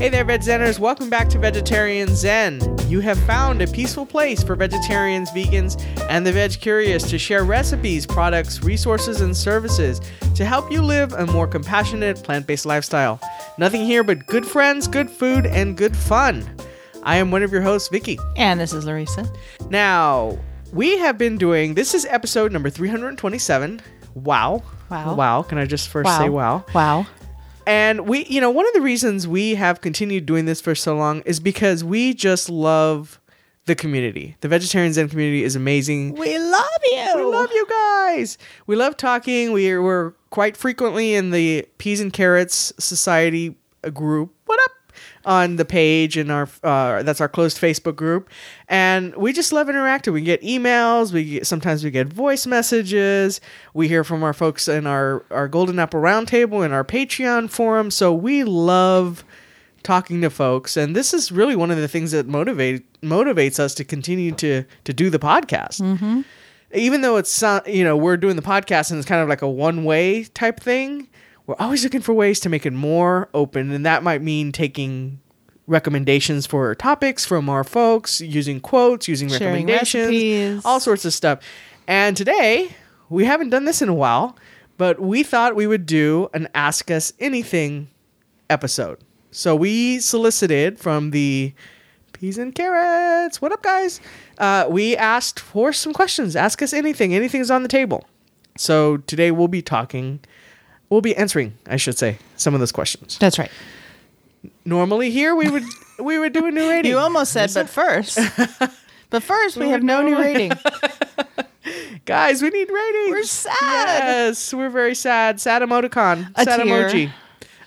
Hey there, Veg Zenners. Welcome back to Vegetarian Zen. You have found a peaceful place for vegetarians, vegans, and the veg curious to share recipes, products, resources, and services to help you live a more compassionate, plant based lifestyle. Nothing here but good friends, good food, and good fun. I am one of your hosts, Vicky. And this is Larissa. Now, we have been doing this is episode number 327. Wow. Wow. Wow. Can I just first Wow. say wow? Wow. And we, you know, one of the reasons we have continued doing this for so long is because we just love the community. The vegetarian Zen community is amazing. We love you. We love you guys. We love talking. We we're quite frequently in the Peas and Carrots Society group. What up? On the page and our uh, that's our closed Facebook group, and we just love interacting. We get emails. We get, sometimes we get voice messages. We hear from our folks in our our Golden Apple Roundtable and our Patreon forum. So we love talking to folks, and this is really one of the things that motivate motivates us to continue to to do the podcast even though it's uh, you know we're doing the podcast and it's kind of like a one way type thing we're always looking for ways to make it more open and that might mean taking recommendations for topics from our folks using quotes using Sharing recommendations recipes. all sorts of stuff and today we haven't done this in a while but we thought we would do an ask us anything episode so we solicited from the peas and carrots. What up, guys? Uh, we asked for some questions. Ask us anything. Anything's on the table. So today we'll be talking. We'll be answering, I should say, some of those questions. That's right. Normally here we would we would do a new rating. You almost said, but first. but first, we have no new rating. guys, we need ratings. We're sad. Yes, we're very sad. Sad emoticon. A sad tear. emoji.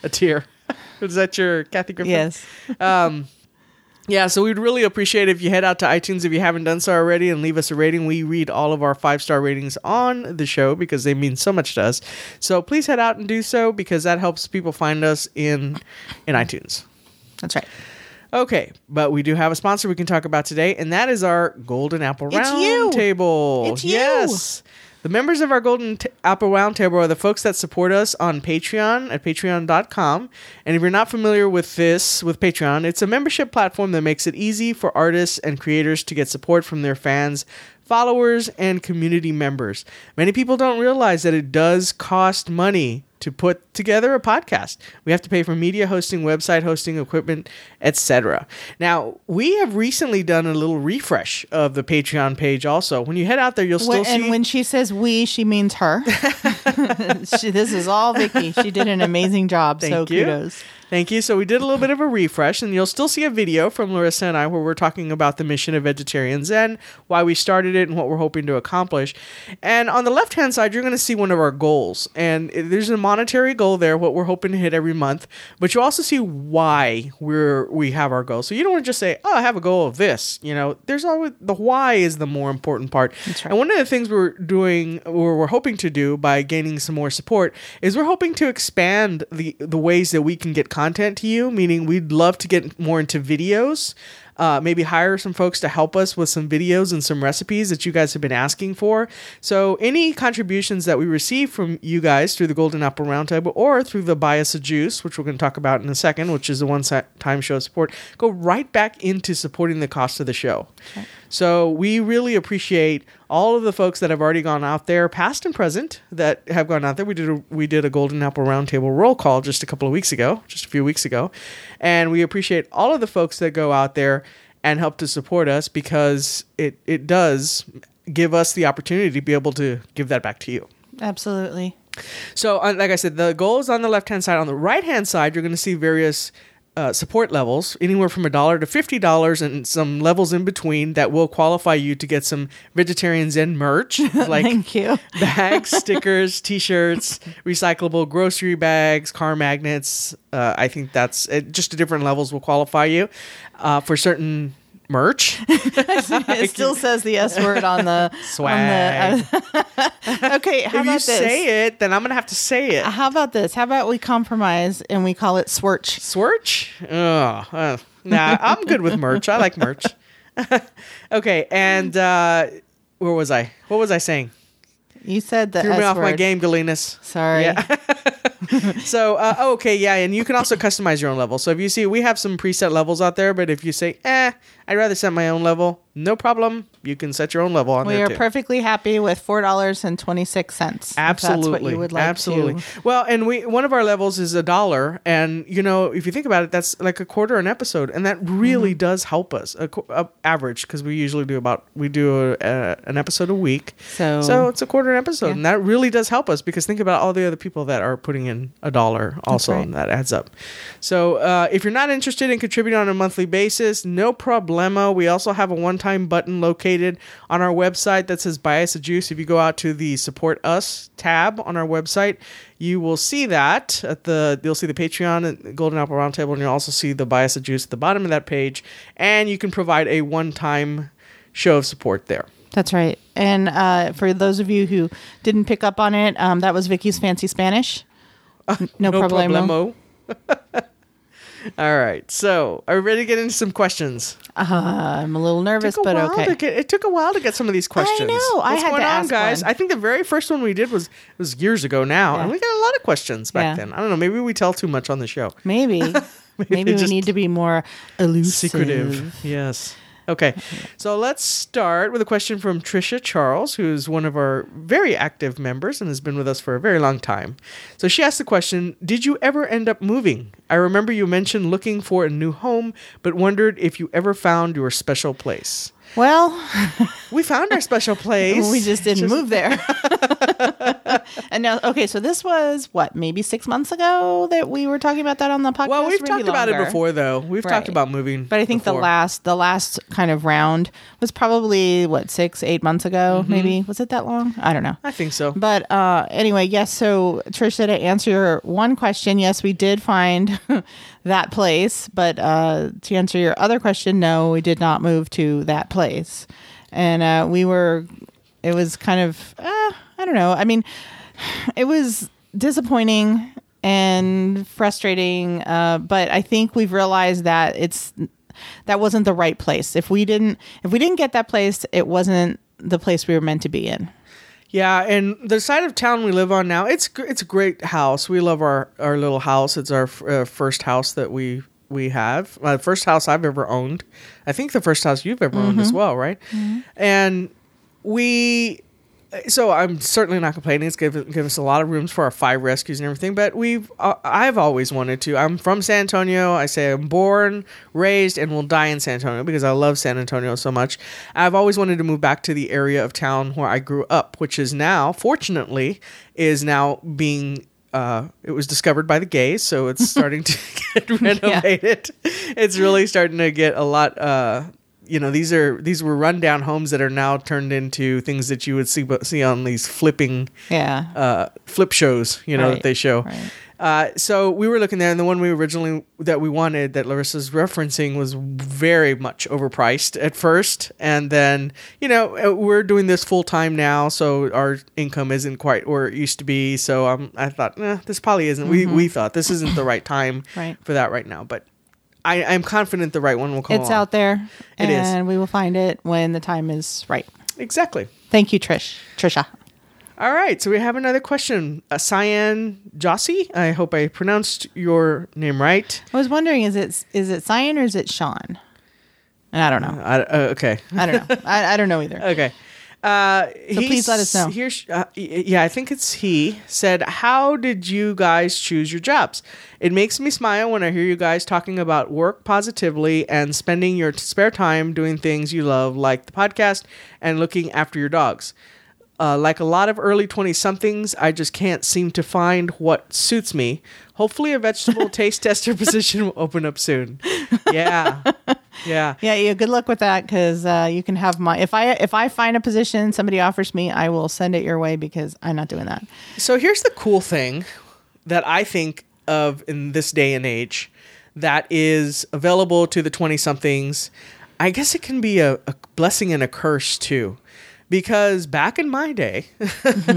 A tear. Is that your Kathy Griffin? Yes. Um, yeah, so we'd really appreciate it if you head out to iTunes if you haven't done so already and leave us a rating. We read all of our five star ratings on the show because they mean so much to us. So please head out and do so because that helps people find us in in iTunes. That's right. Okay, but we do have a sponsor we can talk about today, and that is our Golden Apple It's you. Roundtable. It's you. Yes. The members of our Golden T- Apple Roundtable are the folks that support us on Patreon at patreon.com. And if you're not familiar with this, with Patreon, it's a membership platform that makes it easy for artists and creators to get support from their fans, followers, and community members. Many people don't realize that it does cost money to put together a podcast. We have to pay for media hosting, website hosting, equipment, etc. Now, we have recently done a little refresh of the Patreon page also. When you head out there, you'll still When, and see when she says we, she means her. she, this is all Vicky. She did an amazing job. Thank so you. kudos. Thank you. So we did a little bit of a refresh, and you'll still see a video from Larissa and I where we're talking about the mission of Vegetarian Zen, why we started it, and what we're hoping to accomplish. And on the left hand side, you're going to see one of our goals, and there's a monetary goal there, what we're hoping to hit every month. But you also see why we're we have our goal. So you don't want to just say, "Oh, I have a goal of this." You know, there's always the why is the more important part. Right. And one of the things we're doing, or we're hoping to do by gaining some more support, is we're hoping to expand the the ways that we can get content to you. Meaning, we'd love to get more into videos. Uh, maybe hire some folks to help us with some videos and some recipes that you guys have been asking for. So, any contributions that we receive from you guys through the Golden Apple Roundtable or through the Buy Us a Juice, which we're going to talk about in a second, which is the one time show support, go right back into supporting the cost of the show. So we really appreciate all of the folks that have already gone out there, past and present, that have gone out there. We did a, we did a Golden Apple Roundtable roll call just a couple of weeks ago, just a few weeks ago, and we appreciate all of the folks that go out there and help to support us because it it does give us the opportunity to be able to give that back to you. Absolutely. So, uh, like I said, the goal is on the left hand side. On the right hand side, you're going to see various uh, support levels, anywhere from a dollar to fifty dollars, and some levels in between that will qualify you to get some vegetarian Zen merch, like Thank you. bags, stickers, T-shirts, recyclable grocery bags, car magnets. Uh, I think that's uh, just the different levels will qualify you uh, for certain merch. it still says the S word on the Swag. On the, uh, okay, how if about you this? say it, then I'm gonna have to say it. How about this? How about we compromise and we call it swirch? Swirch? Oh, uh, nah, I'm good with merch. I like merch. okay, and uh, where was I? What was I saying? You said the Threw S me off word. my game, Galenas. Sorry. Yeah. so uh, oh, okay, yeah, and you can also customize your own level. So if you see, we have some preset levels out there, but if you say, eh, I'd rather set my own level, no problem. You can set your own level on We there are too. perfectly happy with four dollars and twenty six cents. Absolutely, that's what you would like absolutely. to. Well, and we one of our levels is a dollar, and you know if you think about it, that's like a quarter an episode, and that really Mm-hmm. does help us. A, a average because we usually do about we do a, a, an episode a week, So- so it's a quarter an episode, Yeah. and that really does help us because think about all the other people that are putting in a dollar also, right. and that adds up. So uh, if you're not interested in contributing on a monthly basis, no problemo. We also have a one-time button located on our website that says "Buy us a juice." If you go out to the "Support Us" tab on our website, you will see that at the you'll see the Patreon and Golden Apple Roundtable, and you'll also see the "Buy us a juice" at the bottom of that page, and you can provide a one-time show of support there. That's right. And uh, for those of you who didn't pick up on it, um, that was Vicky's fancy Spanish. N- No, problemo. problemo. All right, so are we ready to get into some questions? Uh, I'm a little nervous, a but okay. get, it took a while to get some of these questions. I know, I had going to on, ask guys? one. I think the very first one we did was was years ago now, and we got a lot of questions back Yeah. then. I don't know. Maybe we tell too much on the show. Maybe. Maybe we need to be more elusive. Secretive. Yes. Okay. So let's start with a question from Trisha Charles, who's one of our very active members and has been with us for a very long time. So she asked the question Did you ever end up moving? I remember you mentioned looking for a new home, but wondered if you ever found your special place. Well, We found our special place. we just didn't move there. and now, okay, so this was what, maybe six months ago that we were talking about that on the podcast? Well, we've talked about it before, though. We've Right. talked about moving, But I think the last the last kind of round was probably what six eight months ago Mm-hmm. maybe was it that long I don't know I think so. but uh, anyway yes so Trish said to answer your one question yes we did find that place but uh, to answer your other question no we did not move to that place and uh, we were it was kind of uh, I don't know I mean it was disappointing and frustrating uh, but i think we've realized that it's that wasn't the right place if we didn't if we didn't get that place it wasn't the place we were meant to be in Yeah, and the side of town we live on now, it's it's a great house. We love our our little house. It's our f- uh, first house that we we have. Uh, first house I've ever owned. I think the first house you've ever owned as well, right? And we so I'm certainly not complaining. It's given, given us a lot of rooms for our five rescues and everything. But we've uh, I've always wanted to. I'm from San Antonio. I say I'm born, raised, and will die in San Antonio because I love San Antonio so much. I've always wanted to move back to the area of town where I grew up, which is now, fortunately, is now being. Uh, it was discovered by the gays, so it's starting to get renovated. It's really starting to get a lot. Uh, you know these are these were rundown homes that are now turned into things that you would see see on these flipping yeah uh, flip shows you know Right, that they show right. uh, so we were looking there and the one we originally that we wanted that larissa's referencing was very much overpriced at first and then you know uh, we're doing this full time now so our income isn't quite where it used to be so um, i thought eh, this probably isn't we, we thought this isn't the right time Mm-hmm. Right. for that right now but I, i'm confident the right one will come it's along. out there It is. and we will find it when the time is right exactly thank you trish trisha All right, so we have another question. Uh, Cyan Jossie, I hope I pronounced your name right. i was wondering is it is it cyan or is it sean and i don't know I, uh, okay, i don't know I, I don't know either okay. Uh, So please let us know. Here's, uh, yeah, I think it's he said, "How did you guys choose your jobs? It makes me smile when I hear you guys talking about work positively and spending your spare time doing things you love, like the podcast and looking after your dogs." Uh, like a lot of early 20 somethings, I just can't seem to find what suits me. Hopefully, a vegetable taste tester position will open up soon. Yeah. Yeah. Yeah, yeah. Good luck with that because uh, you can have my if I if I find a position somebody offers me, I will send it your way because I'm not doing that. So here's the cool thing that I think of in this day and age that is available to the 20 somethings. I guess it can be a, a blessing and a curse too. Because back in my day,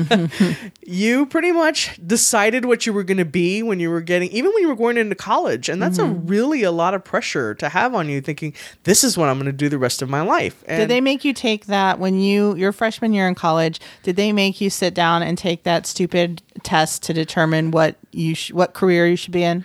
you pretty much decided what you were going to be when you were getting, even when you were going into college. And that's a mm-hmm. really a lot of pressure to have on you thinking, this is what I'm going to do the rest of my life. And Did they make you take that when you your freshman year in college? Did they make you sit down and take that stupid test to determine what you sh- what career you should be in?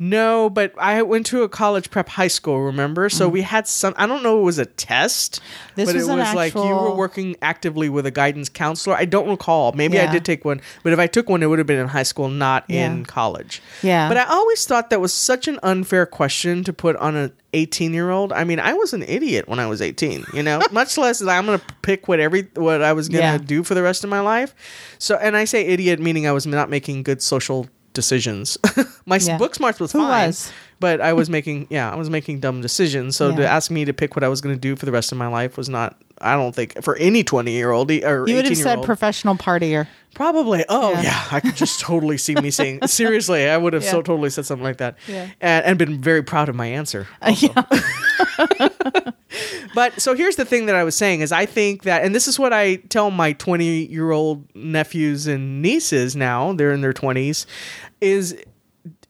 No, but I went to a college prep high school, remember? So we had some I don't know it was a test, Mm. This but was it an was like you were working actively with a guidance counselor. I don't recall. Maybe I did take one, but if I took one it would have been in high school, not in college. Yeah. But I always thought that was such an unfair question to put on an 18-year-old. I mean, I was an idiot when I was 18, you know? Much less that I'm going to pick what every what I was going to Yeah. do for the rest of my life. So, and I say idiot meaning I was not making good social decisions. my Yeah. book smarts was Who fine was? but I was making yeah, I was making dumb decisions. So to ask me to pick what I was going to do for the rest of my life was not. I don't think for any twenty year old or You would have said professional partier. probably. Oh yeah. Yeah. I could just totally see me saying seriously. I would have so totally said something like that, Yeah. and, and been very proud of my answer. Uh, yeah. But so here's the thing that I was saying is I think that, and this is what I tell my 20 year old nephews and nieces now, they're in their 20s, is,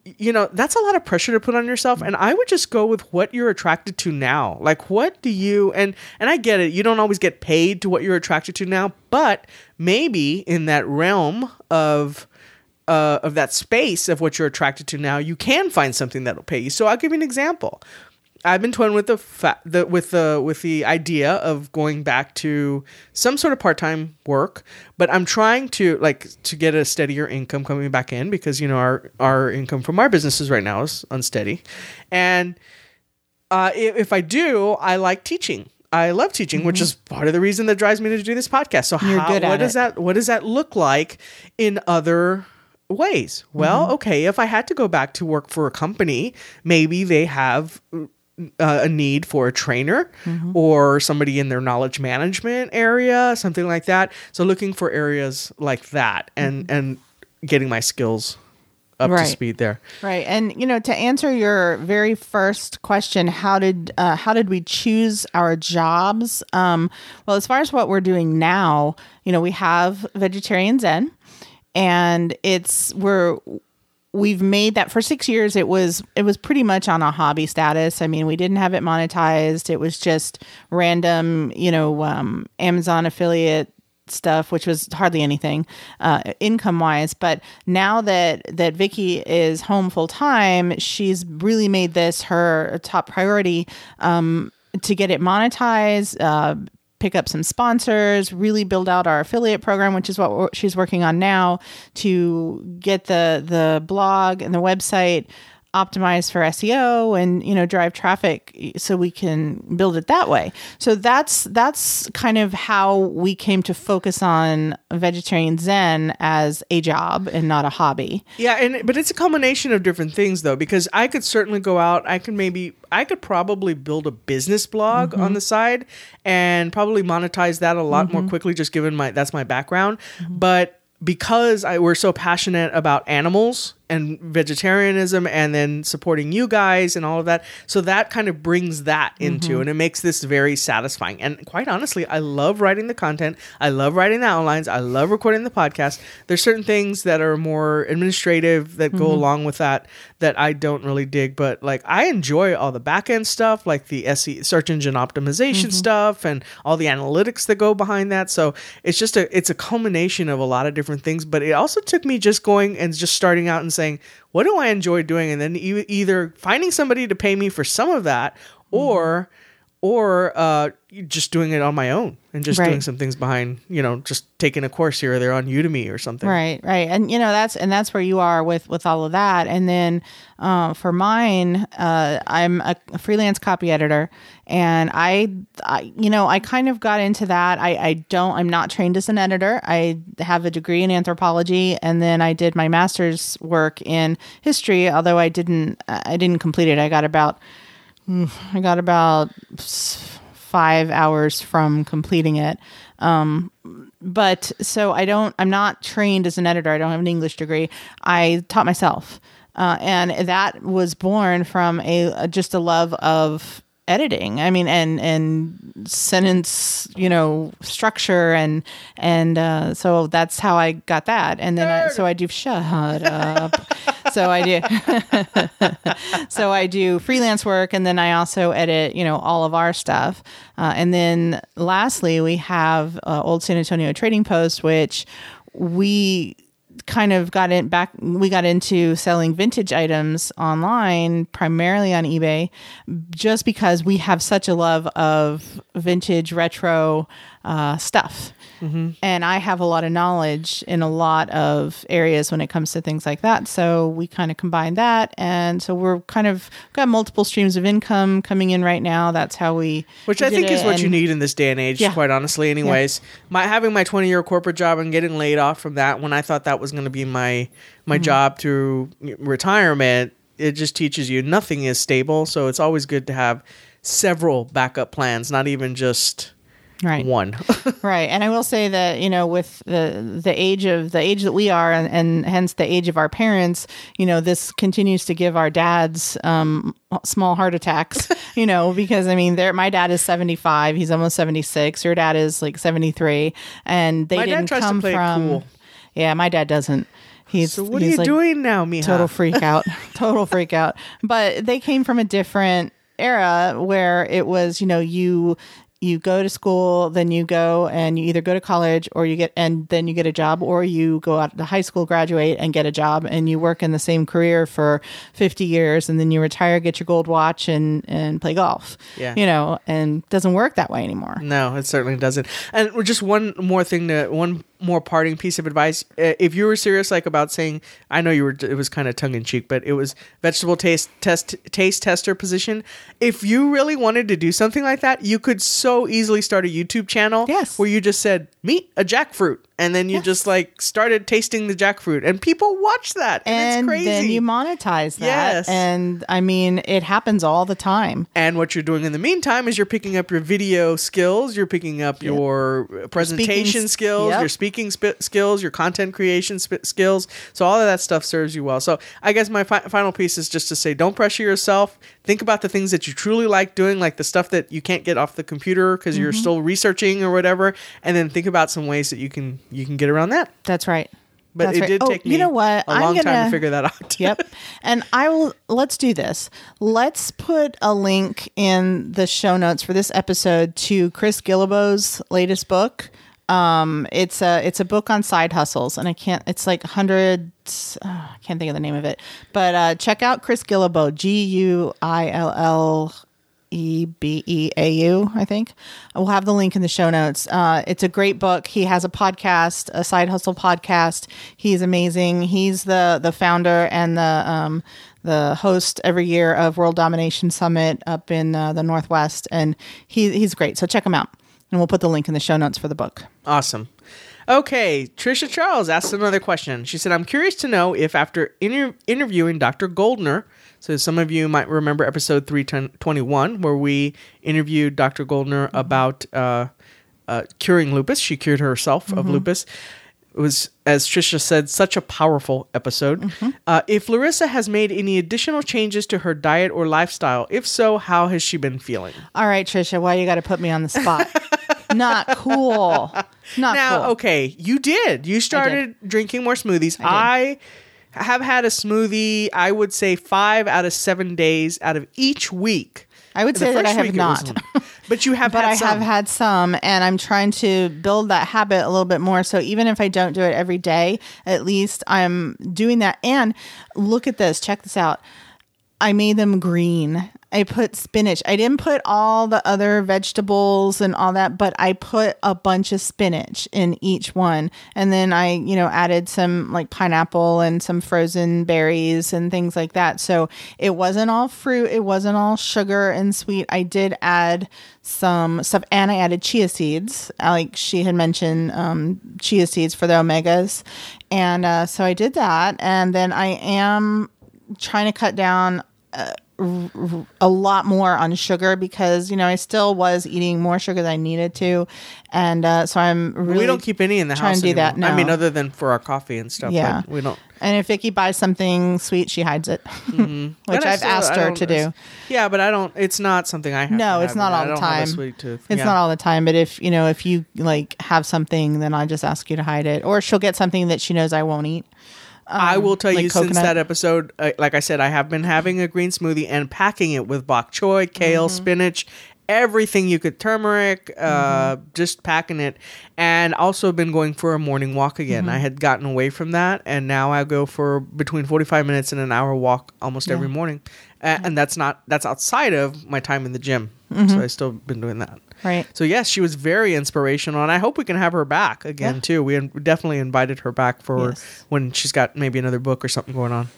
you know, that's a lot of pressure to put on yourself. And I would just go with what you're attracted to now. Like, what do you, and, and I get it, you don't always get paid to what you're attracted to now, but maybe in that realm of, uh, of that space of what you're attracted to now, you can find something that'll pay you. So I'll give you an example. I've been toying with the, fa- the with the with the idea of going back to some sort of part time work, but I'm trying to like to get a steadier income coming back in because you know our our income from our businesses right now is unsteady, and uh, if, if I do, I like teaching. I love teaching, which is part of the reason that drives me to do this podcast. So You're how, what does it. that what does that look like in other ways? Well, okay, if I had to go back to work for a company, maybe they have uh, a need for a trainer or somebody in their knowledge management area, something like that. So looking for areas like that and and getting my skills up to speed there. Right, and you know, to answer your very first question, how did uh, how did we choose our jobs? Um, well, as far as what we're doing now, you know, we have vegetarian Zen, and it's we're we've made that for six years. It was it was pretty much on a hobby status. I mean, we didn't have it monetized. It was just random, you know, um, Amazon affiliate stuff, which was hardly anything uh, income wise. But now that that Vicky is home full time, she's really made this her top priority um, to get it monetized. Uh, pick up some sponsors really build out our affiliate program which is what she's working on now to get the the blog and the website optimized for SEO and you know drive traffic so we can build it that way. So that's that's kind of how we came to focus on vegetarian zen as a job and not a hobby. Yeah, and but it's a combination of different things though, because I could certainly go out. I can maybe I could probably build a business blog Mm-hmm. on the side and probably monetize that a lot more quickly, just given my that's my background. Mm-hmm. But because I we're so passionate about animals and vegetarianism and then supporting you guys and all of that. So that kind of brings that into Mm-hmm. and it makes this very satisfying. And quite honestly i love writing the content. I love writing the outlines. I love recording the podcast. There's certain things that are more administrative that go Mm-hmm. along with that that i don't really dig. But like i enjoy all the back end stuff like the SE, search engine optimization Mm-hmm. stuff and all the analytics that go behind that. So it's just a it's a culmination of a lot of different things. But it also took me just going and just starting out and saying what do i enjoy doing? And then e- either finding somebody to pay me for some of that or or uh, just doing it on my own and just Right. doing some things behind you know just taking a course here or there on udemy or something Right, right, and you know that's and that's where you are with with all of that. And then uh, for mine, uh, I'm a, freelance copy editor, and I, I, you know, I kind of got into that. I, I don't, I'm not trained as an editor. I have a degree in anthropology, and then I did my master's work in history. Although I didn't, I didn't complete it. I got about I got about five hours from completing it. Um, but so I don't, I'm not trained as an editor. I don't have an English degree. I taught myself. Uh, and that was born from a, a just a love of editing. I mean, and and sentence, you know, structure, and and uh, so that's how I got that. And then I, so I do shut up. so I do. so I do freelance work, and then I also edit, you know, all of our stuff. Uh, and then lastly, we have uh, Old San Antonio Trading Post, which we kind of got in back we got into selling vintage items online primarily on ebay just because we have such a love of vintage retro uh, stuff Mm-hmm. and i have a lot of knowledge in a lot of areas when it comes to things like that so we kind of combine that and so we're kind of got multiple streams of income coming in right now that's how we Which I think is what you need in this day and age, Yeah. quite honestly. Anyways, my having my twenty year corporate job and getting laid off from that when I thought that was going to be my my Mm-hmm. job through retirement, it just teaches you nothing is stable. So it's always good to have several backup plans, not even just right. one. right. And i will say that you know with the the age of the age that we are and, and hence the age of our parents you know this continues to give our dads um small heart attacks you know because i mean there my dad is 75 he's almost 76 your dad is like 73 and they My didn't tries to come play from cool. yeah my dad doesn't. He's so what are you like, doing now, Miha? total freak out. Total freak out. But they came from a different era where it was you know you you go to school then you go and you either go to college or you get and then you get a job or you go out to high school graduate and get a job and you work in the same career for 50 years and then you retire get your gold watch and and play golf Yeah. you know and doesn't work that way anymore No, it certainly doesn't. And just one more thing to one more parting piece of advice. Uh, If you were serious, like about saying, I know you were, it was kind of tongue in cheek, but it was vegetable taste test taste tester position. If you really wanted to do something like that, you could so easily start a YouTube channel. Yes. where you just said meet a jackfruit, and then you just like started tasting the jackfruit, and people watch that, and, and it's crazy. then you monetize that Yes. and i mean it happens all the time And what you're doing in the meantime is you're picking up your video skills, you're picking up your presentation s- skills, yep. your speaking sp- skills, your content creation sp- skills. So all of that stuff serves you well. So I guess my fi- final piece is just to say don't pressure yourself. Think about the things that you truly like doing, like the stuff that you can't get off the computer because you're Mm-hmm. still researching or whatever, and then think about some ways that you can you can get around that. that's right But That's it right. did Oh, me you know what? a I'm long time gonna- to figure that out. yep. And I will let's do this. Let's put a link in the show notes for this episode to Chris Guillebeau's latest book. Um, it's a it's a book on side hustles, and I can't. It's like hundreds. Uh, I can't think of the name of it, but uh, check out Chris Guillebeau. G U I L L E B E A U, I think. We'll have the link in the show notes. Uh, it's a great book. He has a podcast, a side hustle podcast. He's amazing. He's the the founder and the um, the host every year of World Domination Summit up in uh, the Northwest, and he he's great. So check him out, and we'll put the link in the show notes for the book. Awesome. Okay, Trisha Charles asked another question. She said, "I'm curious to know if after inter- interviewing Dr. Goldner, so some of you might remember episode 321 where we interviewed Dr. Goldner about uh, uh, curing lupus. She cured herself of lupus. It was, as Trisha said, such a powerful episode. Uh, if Larissa has made any additional changes to her diet or lifestyle, if so, how has she been feeling? All right, Trisha, why you got to put me on the spot? Not cool. Not now, cool. okay, you did. You started drinking more smoothies. I, have had a smoothie, I would say five out of seven days out of each week. I would say that I have was not. But you have but had I some. have had some, and I'm trying to build that habit a little bit more. So even if I don't do it every day, at least I'm doing that. And look at this. Check this out. I made them green. I put spinach. I didn't put all the other vegetables and all that, but I put a bunch of spinach in each one. And then I, you know, added some like pineapple and some frozen berries and things like that. So it wasn't all fruit, it wasn't all sugar and sweet. I did add some stuff and I added chia seeds. Like she had mentioned, um, chia seeds for the omegas. And uh, so I did that. And then I am trying to cut down uh, a lot more on sugar because you know I still was eating more sugar than I needed to, and uh, so I'm really we don't keep any in the trying house to do that anymore. I mean, other than for our coffee and stuff. Yeah. we don't. And if Vicky buys something sweet, she hides it, which But I I've still- asked her to do. Yeah, but I don't. It's not something I have. No, it's not all the don't have a time. sweet tooth. It's Yeah. not all the time, but if you know if you like have something, then I just ask you to hide it, or she'll get something that she knows I won't eat. I will tell like you since that episode, uh, like I said, I have been having a green smoothie and packing it with bok choy, kale, Mm-hmm. spinach, everything you could, turmeric, uh, Mm-hmm. just packing it, and also been going for a morning walk again. Mm-hmm. I had gotten away from that, and now I go for between forty five minutes and an hour walk almost every morning, A- and that's not that's outside of my time in the gym. Mm-hmm. So I still been doing that. Right. So yes, she was very inspirational, and I hope we can have her back again Yeah. too. We definitely invited her back for Yes. when she's got maybe another book or something going on.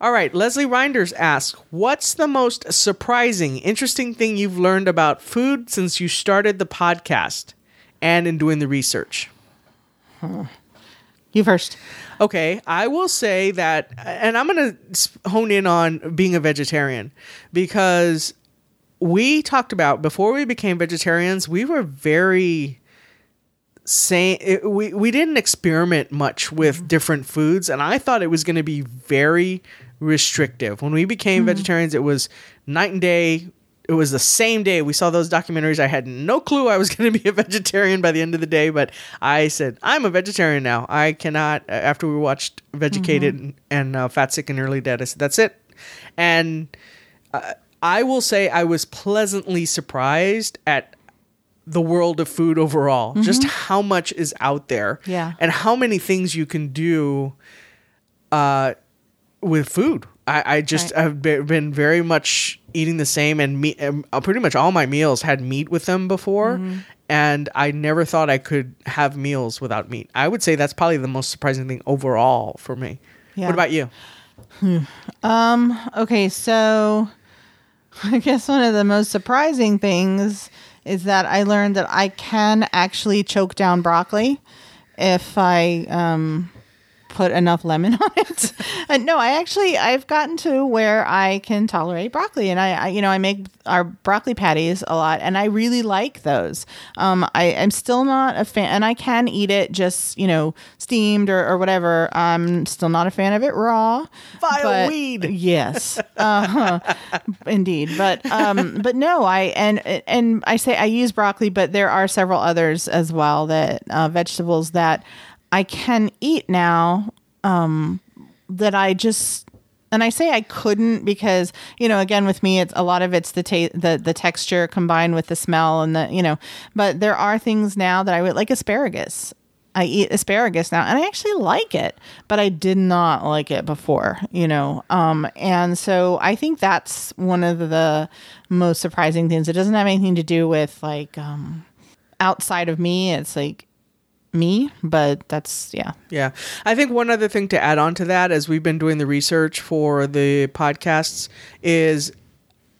All right, Leslie Reinders asks, "What's the most surprising, interesting thing you've learned about food since you started the podcast and in doing the research?" You first. Okay, I will say that, and I'm going to hone in on being a vegetarian because we talked about before we became vegetarians, we were very saying it, we we didn't experiment much with different foods, and I thought it was going to be very restrictive. When we became vegetarians, it was night and day. It was the same day we saw those documentaries. I had no clue I was going to be a vegetarian by the end of the day, but I said I'm a vegetarian now. I cannot. After we watched Vegucated and, and uh, Fat, Sick, and Nearly Dead, I said that's it. And uh, I will say I was pleasantly surprised at the world of food overall. Just how much is out there, Yeah. and how many things you can do uh, with food. I, I just Right. have been very much eating the same, and meat. Um, uh, pretty much all my meals had meat with them before, Mm-hmm. and I never thought I could have meals without meat. I would say that's probably the most surprising thing overall for me. Yeah. What about you? Um. Okay, so I guess one of the most surprising things is that I learned that I can actually choke down broccoli if I um, put enough lemon on it. and no, I actually I've gotten to where I can tolerate broccoli, and I, I you know I make our broccoli patties a lot, and I really like those. Um, I am still not a fan, and I can eat it just you know steamed or, or whatever. I'm still not a fan of it raw. Vile but- weed. Yes, uh, indeed. But um, but no, I and and I say I use broccoli, but there are several others as well that uh, vegetables that I can eat now. Um, that I just and I say I couldn't because you know again with me it's a lot of it's the ta- the the texture combined with the smell and the you know but there are things now that I would like asparagus. I eat asparagus now and I actually like it, but I did not like it before, you know. Um and so I think that's one of the most surprising things. It doesn't have anything to do with like um outside of me. It's like me, but that's yeah. Yeah. I think one other thing to add on to that as we've been doing the research for the podcasts is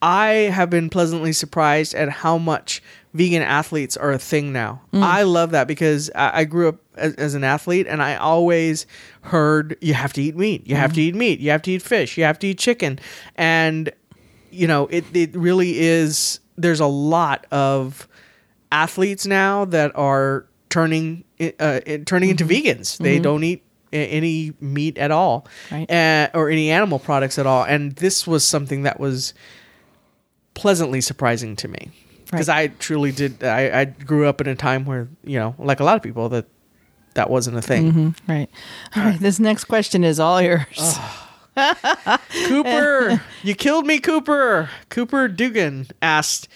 I have been pleasantly surprised at how much vegan athletes are a thing now. Mm. I love that because I, I grew up as, as an athlete and I always heard you have to eat meat, you have to mm. eat meat, you have to eat fish, you have to eat chicken. And, you know, it, it really is, there's a lot of athletes now that are turning uh, turning into vegans. They don't eat any meat at all, Right. uh, or any animal products at all. And this was something that was pleasantly surprising to me because I truly did. I, I grew up in a time where you know, like a lot of people, that that wasn't a thing. Right. All right. This next question is all yours. Cooper, you killed me, Cooper. Cooper Dugan asked.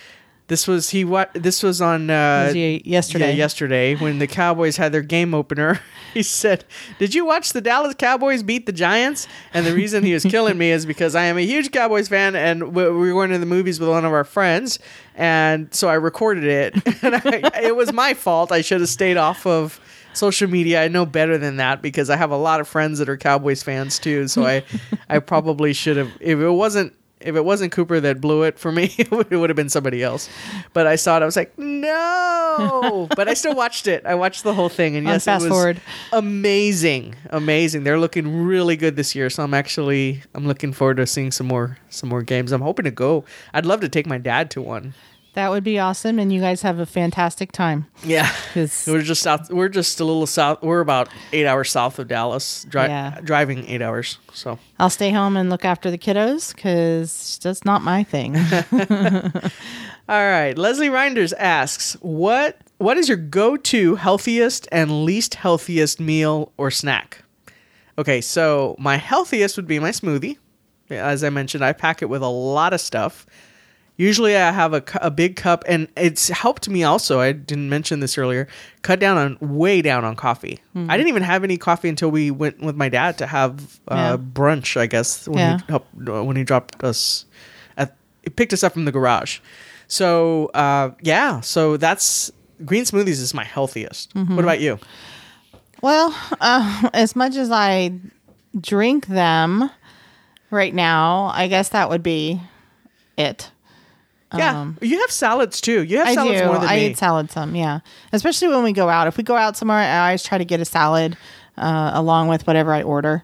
This was he. What this was on uh, Was yesterday? Yeah, yesterday when the Cowboys had their game opener. He said, "Did you watch the Dallas Cowboys beat the Giants?" And the reason he was killing me is because I am a huge Cowboys fan, and we we were going to the movies with one of our friends, and so I recorded it. And I, it was my fault. I should have stayed off of social media. I know better than that because I have a lot of friends that are Cowboys fans too. So I, I probably should have. If it wasn't if it wasn't Cooper that blew it for me, it would, have been somebody else. But I saw it. I was like, no. but I still watched it. I watched the whole thing, and yes, fast it was forward. amazing, amazing. They're looking really good this year. So I'm actually I'm looking forward to seeing some more some more games. I'm hoping to go. I'd love to take my dad to one. That would be awesome, and you guys have a fantastic time. Yeah, We're just south. We're just a little south. We're about eight hours south of Dallas. Dri- Yeah. Driving eight hours. So I'll stay home and look after the kiddos because that's not my thing. All right. Leslie Reinders asks, "What what is your go-to healthiest and least healthiest meal or snack?" Okay, so my healthiest would be my smoothie. As I mentioned, I pack it with a lot of stuff. Usually, I have a, a big cup, and it's helped me also. I didn't mention this earlier. Cut down on way down on coffee. I didn't even have any coffee until we went with my dad to have uh, Yeah. brunch. I guess when Yeah. he helped uh, when he dropped us, at, he picked us up from the garage. So uh, yeah, so that's green smoothies is my healthiest. What about you? well, uh, as much as I drink them right now, I guess that would be it. Yeah, you have salads too. You have Um, I salads do. more than I me. eat salad some, yeah. Especially when we go out. If we go out somewhere, I always try to get a salad uh, along with whatever I order.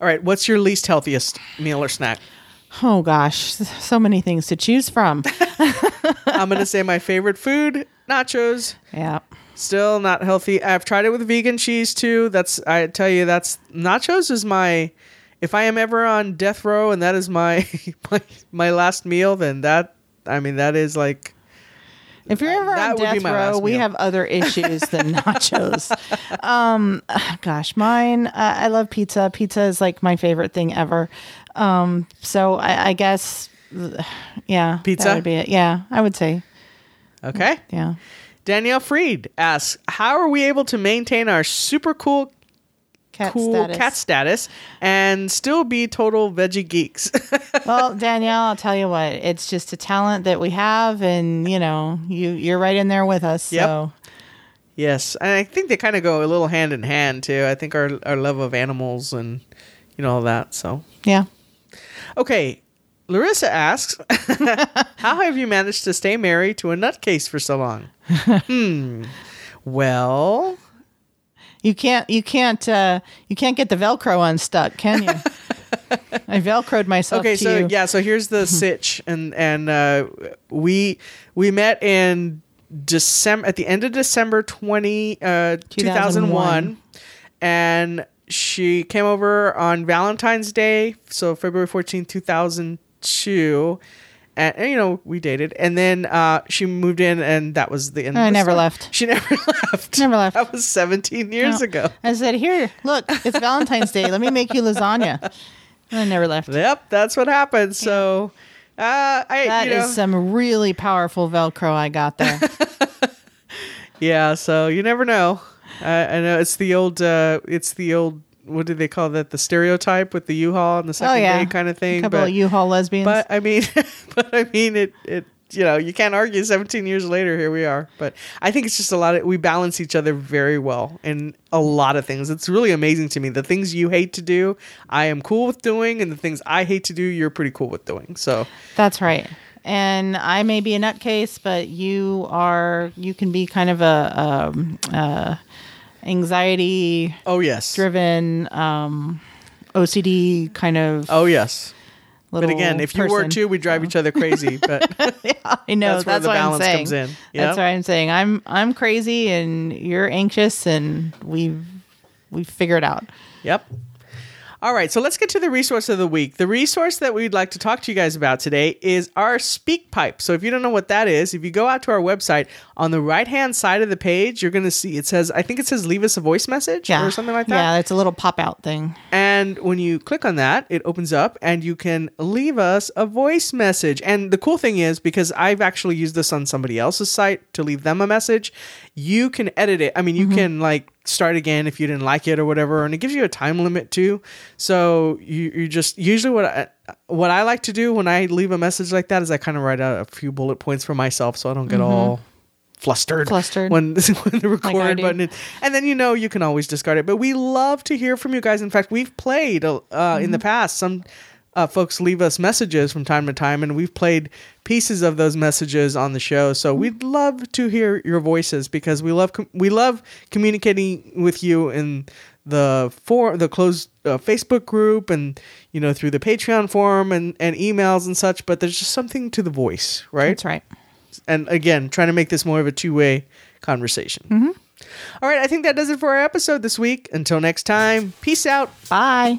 All right, what's your least healthiest meal or snack? Oh gosh, so many things to choose from. I'm gonna say my favorite food: nachos. yeah. Still not healthy. I've tried it with vegan cheese too. That's I tell you, that's nachos is my. If I am ever on death row and that is my my, my last meal, then that I mean that is like If you're ever That on death row, we meal. have other issues than nachos. um, gosh, mine. Uh, I love pizza. Pizza is like my favorite thing ever. Um, so I, I guess, yeah, Pizza? Would be it. Yeah, I would say, okay. yeah. Danielle Freed asks, "How are we able to maintain our super cool Cat cool status. cat status and still be total veggie geeks?" well, Danielle, I'll tell you what. It's just a talent that we have, and you know, you you're right in there with us. Yep. So Yes, and I think they kind of go a little hand in hand too. I think our our love of animals and you know all that. So yeah. okay, Larissa asks, "How have you managed to stay married to a nutcase for so long?" hmm. Well, You can't you can't uh you can't get the Velcro unstuck, can you? I velcroed myself okay, so you. yeah, so here's the sitch, and and uh, we we met in December at the end of December twenty uh, two thousand one, 2001. and she came over on Valentine's Day, so February fourteenth, two thousand two. And, and, you know we dated, and then uh, she moved in, and that was the end. I of the never story. left. She never left. Never left. That was seventeen years No. ago. I said, "Here, look, it's Valentine's Day. Let me make you lasagna." And I never left. Yep, that's what happened. So, uh, I That you is some really powerful Velcro I got there. Yeah, so you never know. I, I know it's the old, uh, it's the old. What do they call that? The stereotype with the U-Haul and the oh second yeah, date kind of thing. A couple but, of U-Haul lesbians. but I mean, but I mean, it, it. You know, you can't argue. Seventeen years later, here we are. But I think it's just a lot of we balance each other very well in a lot of things. It's really amazing to me. The things you hate to do, I am cool with doing, and the things I hate to do, you're pretty cool with doing. So That's right. And I may be a nutcase, but you are. You can be kind of a um, uh, anxiety Oh yes. driven, um, OCD kind of. Oh yes. But again, if you were too, we drive each other crazy. But yeah, I know That's that's, where the balance comes in. That's what I'm saying. I'm I'm crazy and you're anxious, and we've we've figured out. Yep. All right, so let's get to the resource of the week. The resource that we'd like to talk to you guys about today is our SpeakPipe. So if you don't know what that is, if you go out to our website on the right hand side of the page, you're going to see it says I think it says leave us a voice message Yeah, or something like that. Yeah, it's a little pop out thing. And when you click on that, it opens up and you can leave us a voice message. And the cool thing is, because I've actually used this on somebody else's site to leave them a message, you can edit it. I mean, you mm-hmm. can like start again if you didn't like it or whatever. And it gives you a time limit too. So you, you just usually what I, what I like to do when I leave a message like that is I kind of write out a few bullet points for myself so I don't get all flustered, Flustered. when, when the record do. button is and then you know you can always discard it. But we love to hear from you guys. In fact, we've played uh, in the Mm-hmm. past some uh, folks leave us messages from time to time, and we've played pieces of those messages on the show. So we'd love to hear your voices because we love com- we love communicating with you in the for the closed uh, Facebook group and you know through the Patreon forum and and emails and such. But there's just something to the voice, right? That's right. And again, trying to make this more of a two way conversation. All right, I think that does it for our episode this week. Until next time, peace out. Bye.